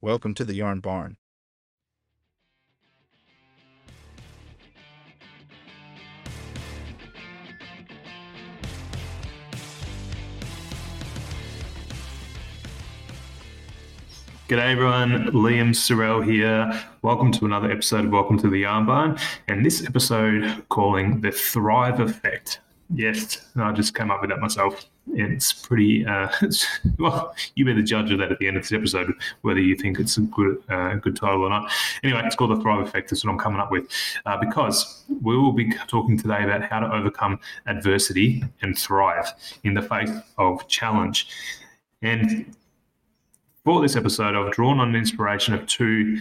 Welcome to the Yarn Barn. G'day everyone, Liam Sorrell here. Welcome to another episode of Welcome to the Yarn Barn, and this episode calling the Thrive Effect. Yes, I just came up with that myself. It's pretty, uh, it's, well, you be the judge of that at the end of this episode, whether you think it's a good, uh, good title or not. Anyway, it's called the Thrive Effect. That's what I'm coming up with uh, because we will be talking today about how to overcome adversity and thrive in the face of challenge. And for this episode, I've drawn on the inspiration of two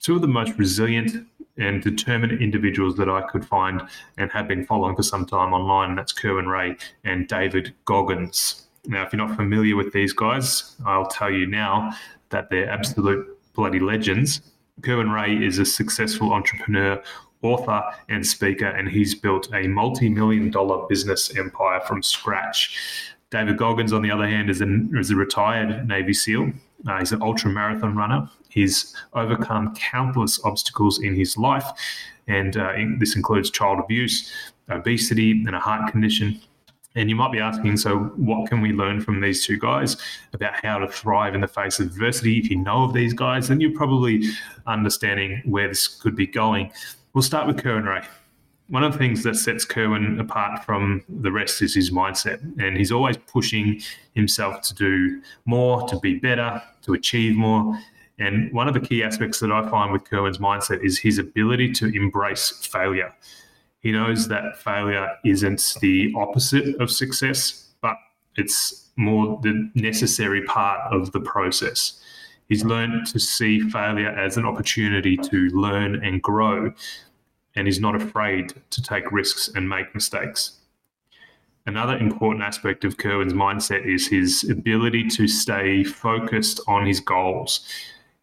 two of the most resilient and determined individuals that I could find and have been following for some time online. And that's Kerwin Rae and David Goggins. Now, if you're not familiar with these guys, I'll tell you now that they're absolute bloody legends. Kerwin Rae is a successful entrepreneur, author, and speaker, and he's built a multi million dollar business empire from scratch. David Goggins, on the other hand, is, is a retired Navy SEAL. Uh, he's an ultra marathon runner. He's overcome countless obstacles in his life, and uh, in, this includes child abuse, obesity, and a heart condition. And you might be asking, so what can we learn from these two guys about how to thrive in the face of adversity? If you know of these guys, then you're probably understanding where this could be going. We'll start with Kerwin Rae. one of the things that sets Kerwin apart from the rest is his mindset. And he's always pushing himself to do more, to be better, to achieve more. And one of the key aspects that I find with Kerwin's mindset is his ability to embrace failure. He knows that failure isn't the opposite of success, but it's more the necessary part of the process. He's learned to see failure as an opportunity to learn and grow and is not afraid to take risks and make mistakes. Another important aspect of Kerwin's mindset is his ability to stay focused on his goals.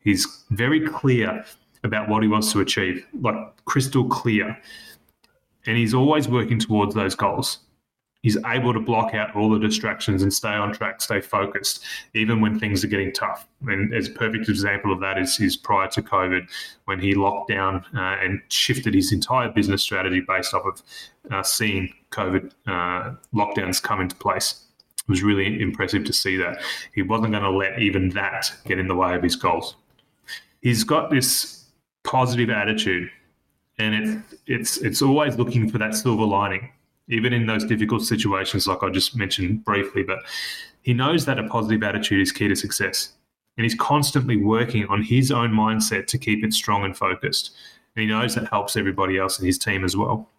He's very clear about what he wants to achieve, like crystal clear. And he's always working towards those goals he's able to block out all the distractions and stay on track, stay focused, even when things are getting tough. And as a perfect example of that is, is prior to COVID, when he locked down uh, and shifted his entire business strategy based off of uh, seeing COVID uh, lockdowns come into place. It was really impressive to see that. He wasn't going to let even that get in the way of his goals. He's got this positive attitude and it, it's it's always looking for that silver lining even in those difficult situations, like I just mentioned briefly. But he knows that a positive attitude is key to success. And he's constantly working on his own mindset to keep it strong and focused. And he knows that helps everybody else in his team as well.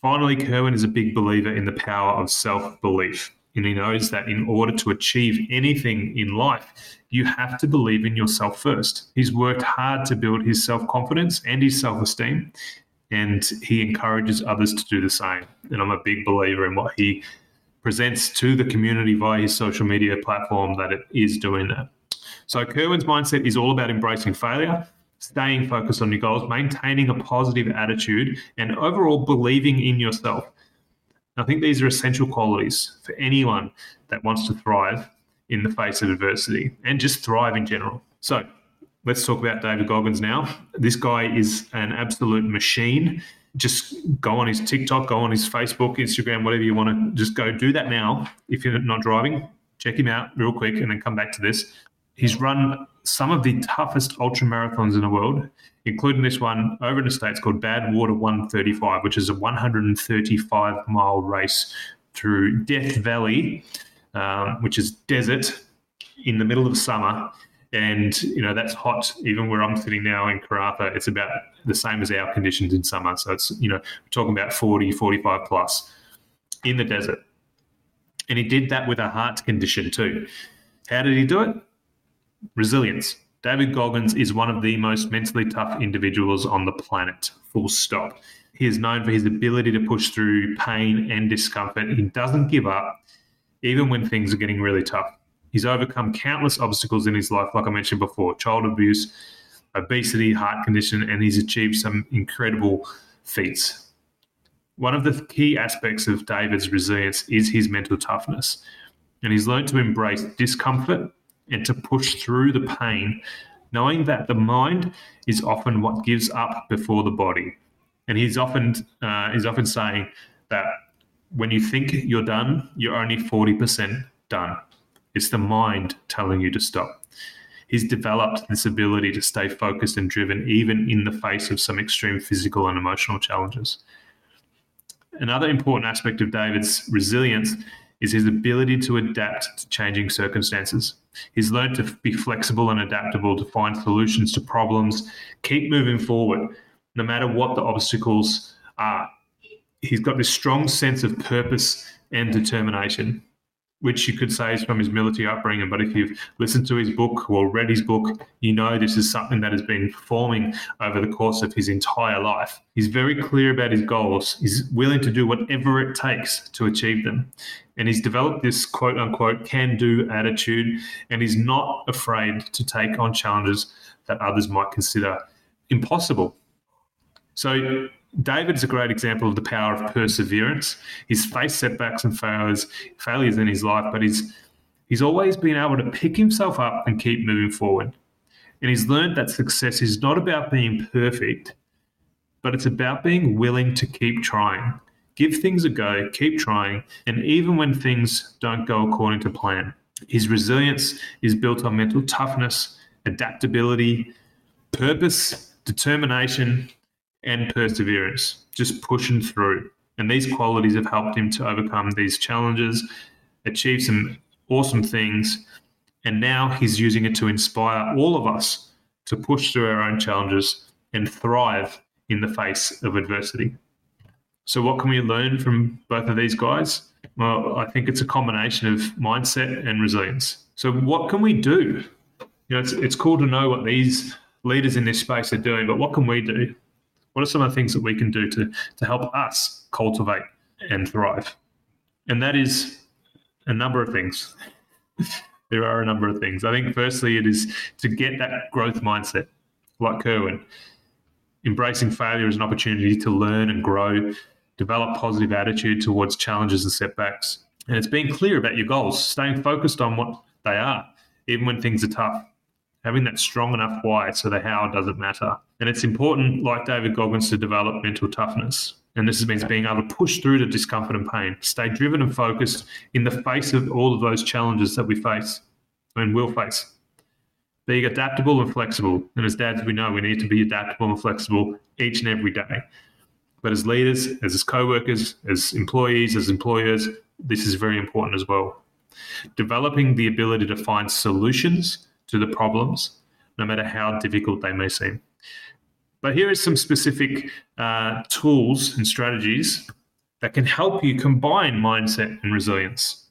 Finally, Kerwin is a big believer in the power of self belief. And he knows that in mm-hmm. order to achieve anything in life, you have to believe in yourself first. He's worked hard to build his self confidence and his self esteem and he encourages others to do the same. And I'm a big believer in what he presents to the community via his social media platform that it is doing that. So Kerwin's mindset is all about embracing failure, staying focused on your goals, maintaining a positive attitude, and overall believing in yourself. I think these are essential qualities for anyone that wants to thrive in the face of adversity and just thrive in general. So, let's talk about David Goggins now. This guy is an absolute machine. Just go on his TikTok, go on his Facebook, Instagram, whatever you want to just go do that now. If you're not driving, check him out real quick and then come back to this. He's run some of the toughest ultra marathons in the world, including this one over in the States called Badwater 135, which is a 135 mile race through Death Valley, um, which is desert in the middle of summer. And you know that's hot. Even where i'm sitting now in karratha it's about the same as our conditions in summer. So it's you know we're talking about 40 45 plus in the desert. And he did that with a heart condition too. How did he do it resilience david goggins is one of the most mentally tough individuals on the planet full stop he is known for his ability to push through pain and discomfort he doesn't give up even when things are getting really tough He's overcome countless obstacles in his life, like I mentioned before child abuse, obesity, heart condition, and he's achieved some incredible feats. One of the key aspects of David's resilience is his mental toughness. And he's learned to embrace discomfort and to push through the pain, knowing that the mind is often what gives up before the body. And he's often uh, he's often saying that when you think you're done, you're only 40% done. It's the mind telling you to stop. He's developed this ability to stay focused and driven even in the face of some extreme physical and emotional challenges. Another important aspect of David's resilience is his ability to adapt to changing circumstances. He's learned to be flexible and adaptable to find solutions to problems, keep moving forward, no matter what the obstacles are. He's got this strong sense of purpose and determination which you could say is from his military upbringing. But if you've listened to his book or read his book, you know this is something that has been forming over the course of his entire life. He's very clear about his goals. He's willing to do whatever it takes to achieve them. And he's developed this quote unquote can do attitude, and he's not afraid to take on challenges that others might consider impossible. So David is a great example of the power of perseverance. He's faced setbacks and failures, failures in his life, but he's he's always been able to pick himself up and keep moving forward. And he's learned that success is not about being perfect, but it's about being willing to keep trying. Give things a go, keep trying, and even when things don't go according to plan. His resilience is built on mental toughness, adaptability, purpose, determination, and perseverance, just pushing through. And these qualities have helped him to overcome these challenges, achieve some awesome things. And now he's using it to inspire all of us to push through our own challenges and thrive in the face of adversity. So, what can we learn from both of these guys? Well, I think it's a combination of mindset and resilience. So, what can we do? You know, it's, it's cool to know what these leaders in this space are doing, but what can we do? What are some of the things that we can do to, to help us cultivate and thrive? And that is a number of things. there are a number of things. I think, firstly, it is to get that growth mindset, like Kerwin, embracing failure as an opportunity to learn and grow, develop positive attitude towards challenges and setbacks. And it's being clear about your goals, staying focused on what they are, even when things are tough having that strong enough why so the how doesn't matter. And it's important, like David Goggins, to develop mental toughness. And this means being able to push through the discomfort and pain, stay driven and focused in the face of all of those challenges that we face and will face. Being adaptable and flexible. And as dads, we know we need to be adaptable and flexible each and every day. But as leaders, as co workers, as employees, as employers, this is very important as well. Developing the ability to find solutions to the problems, no matter how difficult they may seem. But here are some specific uh, tools and strategies that can help you combine mindset and resilience.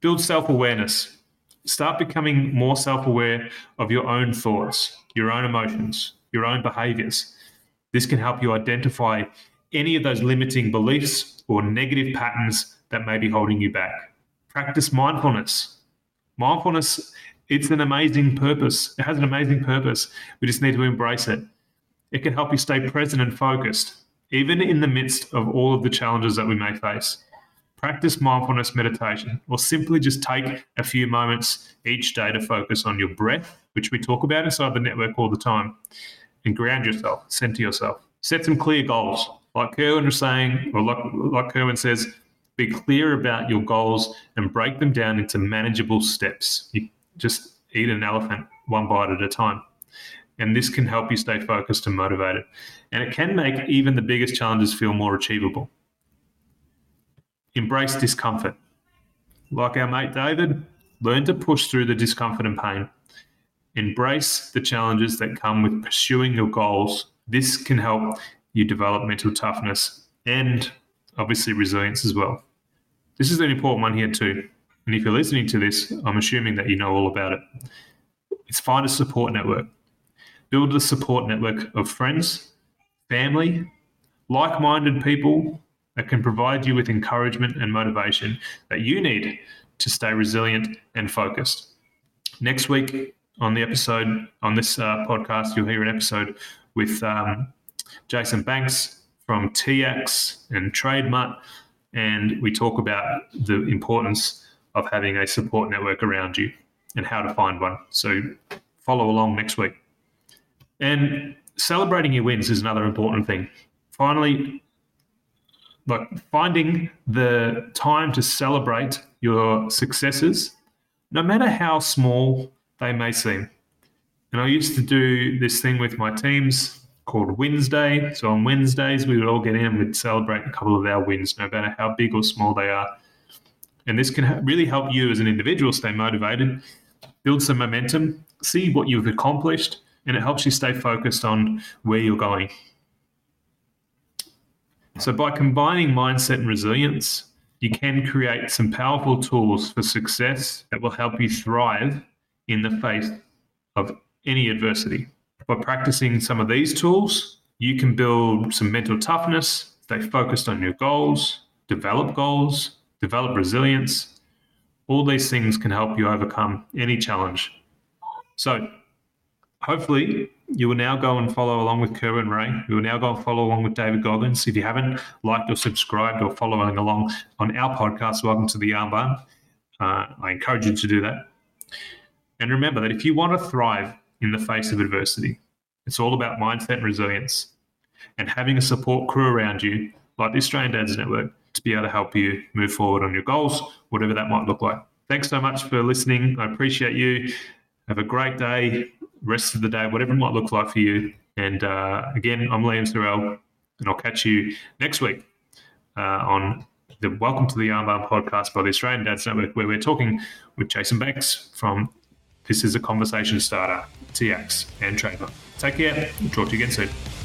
Build self awareness. Start becoming more self aware of your own thoughts, your own emotions, your own behaviors. This can help you identify any of those limiting beliefs or negative patterns that may be holding you back. Practice mindfulness. Mindfulness it's an amazing purpose. It has an amazing purpose. We just need to embrace it. It can help you stay present and focused, even in the midst of all of the challenges that we may face. Practice mindfulness meditation, or simply just take a few moments each day to focus on your breath, which we talk about inside the network all the time, and ground yourself, center yourself. Set some clear goals. Like Kerwin was saying, or like, like Kerwin says, be clear about your goals and break them down into manageable steps. You just eat an elephant one bite at a time. And this can help you stay focused and motivated. And it can make even the biggest challenges feel more achievable. Embrace discomfort. Like our mate David, learn to push through the discomfort and pain. Embrace the challenges that come with pursuing your goals. This can help you develop mental toughness and obviously resilience as well. This is an important one here, too. And if you're listening to this, I'm assuming that you know all about it. It's find a support network. Build a support network of friends, family, like minded people that can provide you with encouragement and motivation that you need to stay resilient and focused. Next week on the episode, on this uh, podcast, you'll hear an episode with um, Jason Banks from TIACS and TradeMutt, and we talk about the importance of having a support network around you. and how to find one. So follow along next week. And celebrating your wins is another important thing. Finally, like finding the time to celebrate your successes, no matter how small they may seem. And I used to do this thing with my teams called Wednesday. So on Wednesdays, we would all get in and we'd celebrate a couple of our wins, no matter how big or small they are. And this can really help you as an individual stay motivated, build some momentum, see what you've accomplished, and it helps you stay focused on where you're going. So, by combining mindset and resilience, you can create some powerful tools for success that will help you thrive in the face of any adversity. By practicing some of these tools, you can build some mental toughness, stay focused on your goals, develop goals, develop resilience. All these things can help you overcome any challenge. So, hopefully, you will now go and follow along with Kerwin Rae. You will now go and follow along with David Goggins. If you haven't liked or subscribed or following along on our podcast, welcome to the Yarn Uh, I encourage you to do that. And remember that if you want to thrive in the face of adversity, it's all about mindset and resilience and having a support crew around you, like the Australian Dads Network, to be able to help you move forward on your goals, whatever that might look like. Thanks so much for listening. I appreciate you. Have a great day rest of the day, whatever it might look like for you. And uh, again, I'm Liam Sorrell, and I'll catch you next week uh, on the Welcome to the Yarn Barn podcast by the Australian Dads Network, where we're talking with Jason Banks from This is a Conversation Starter, TIACS, and TradeMutt. Take care. And talk to you again soon.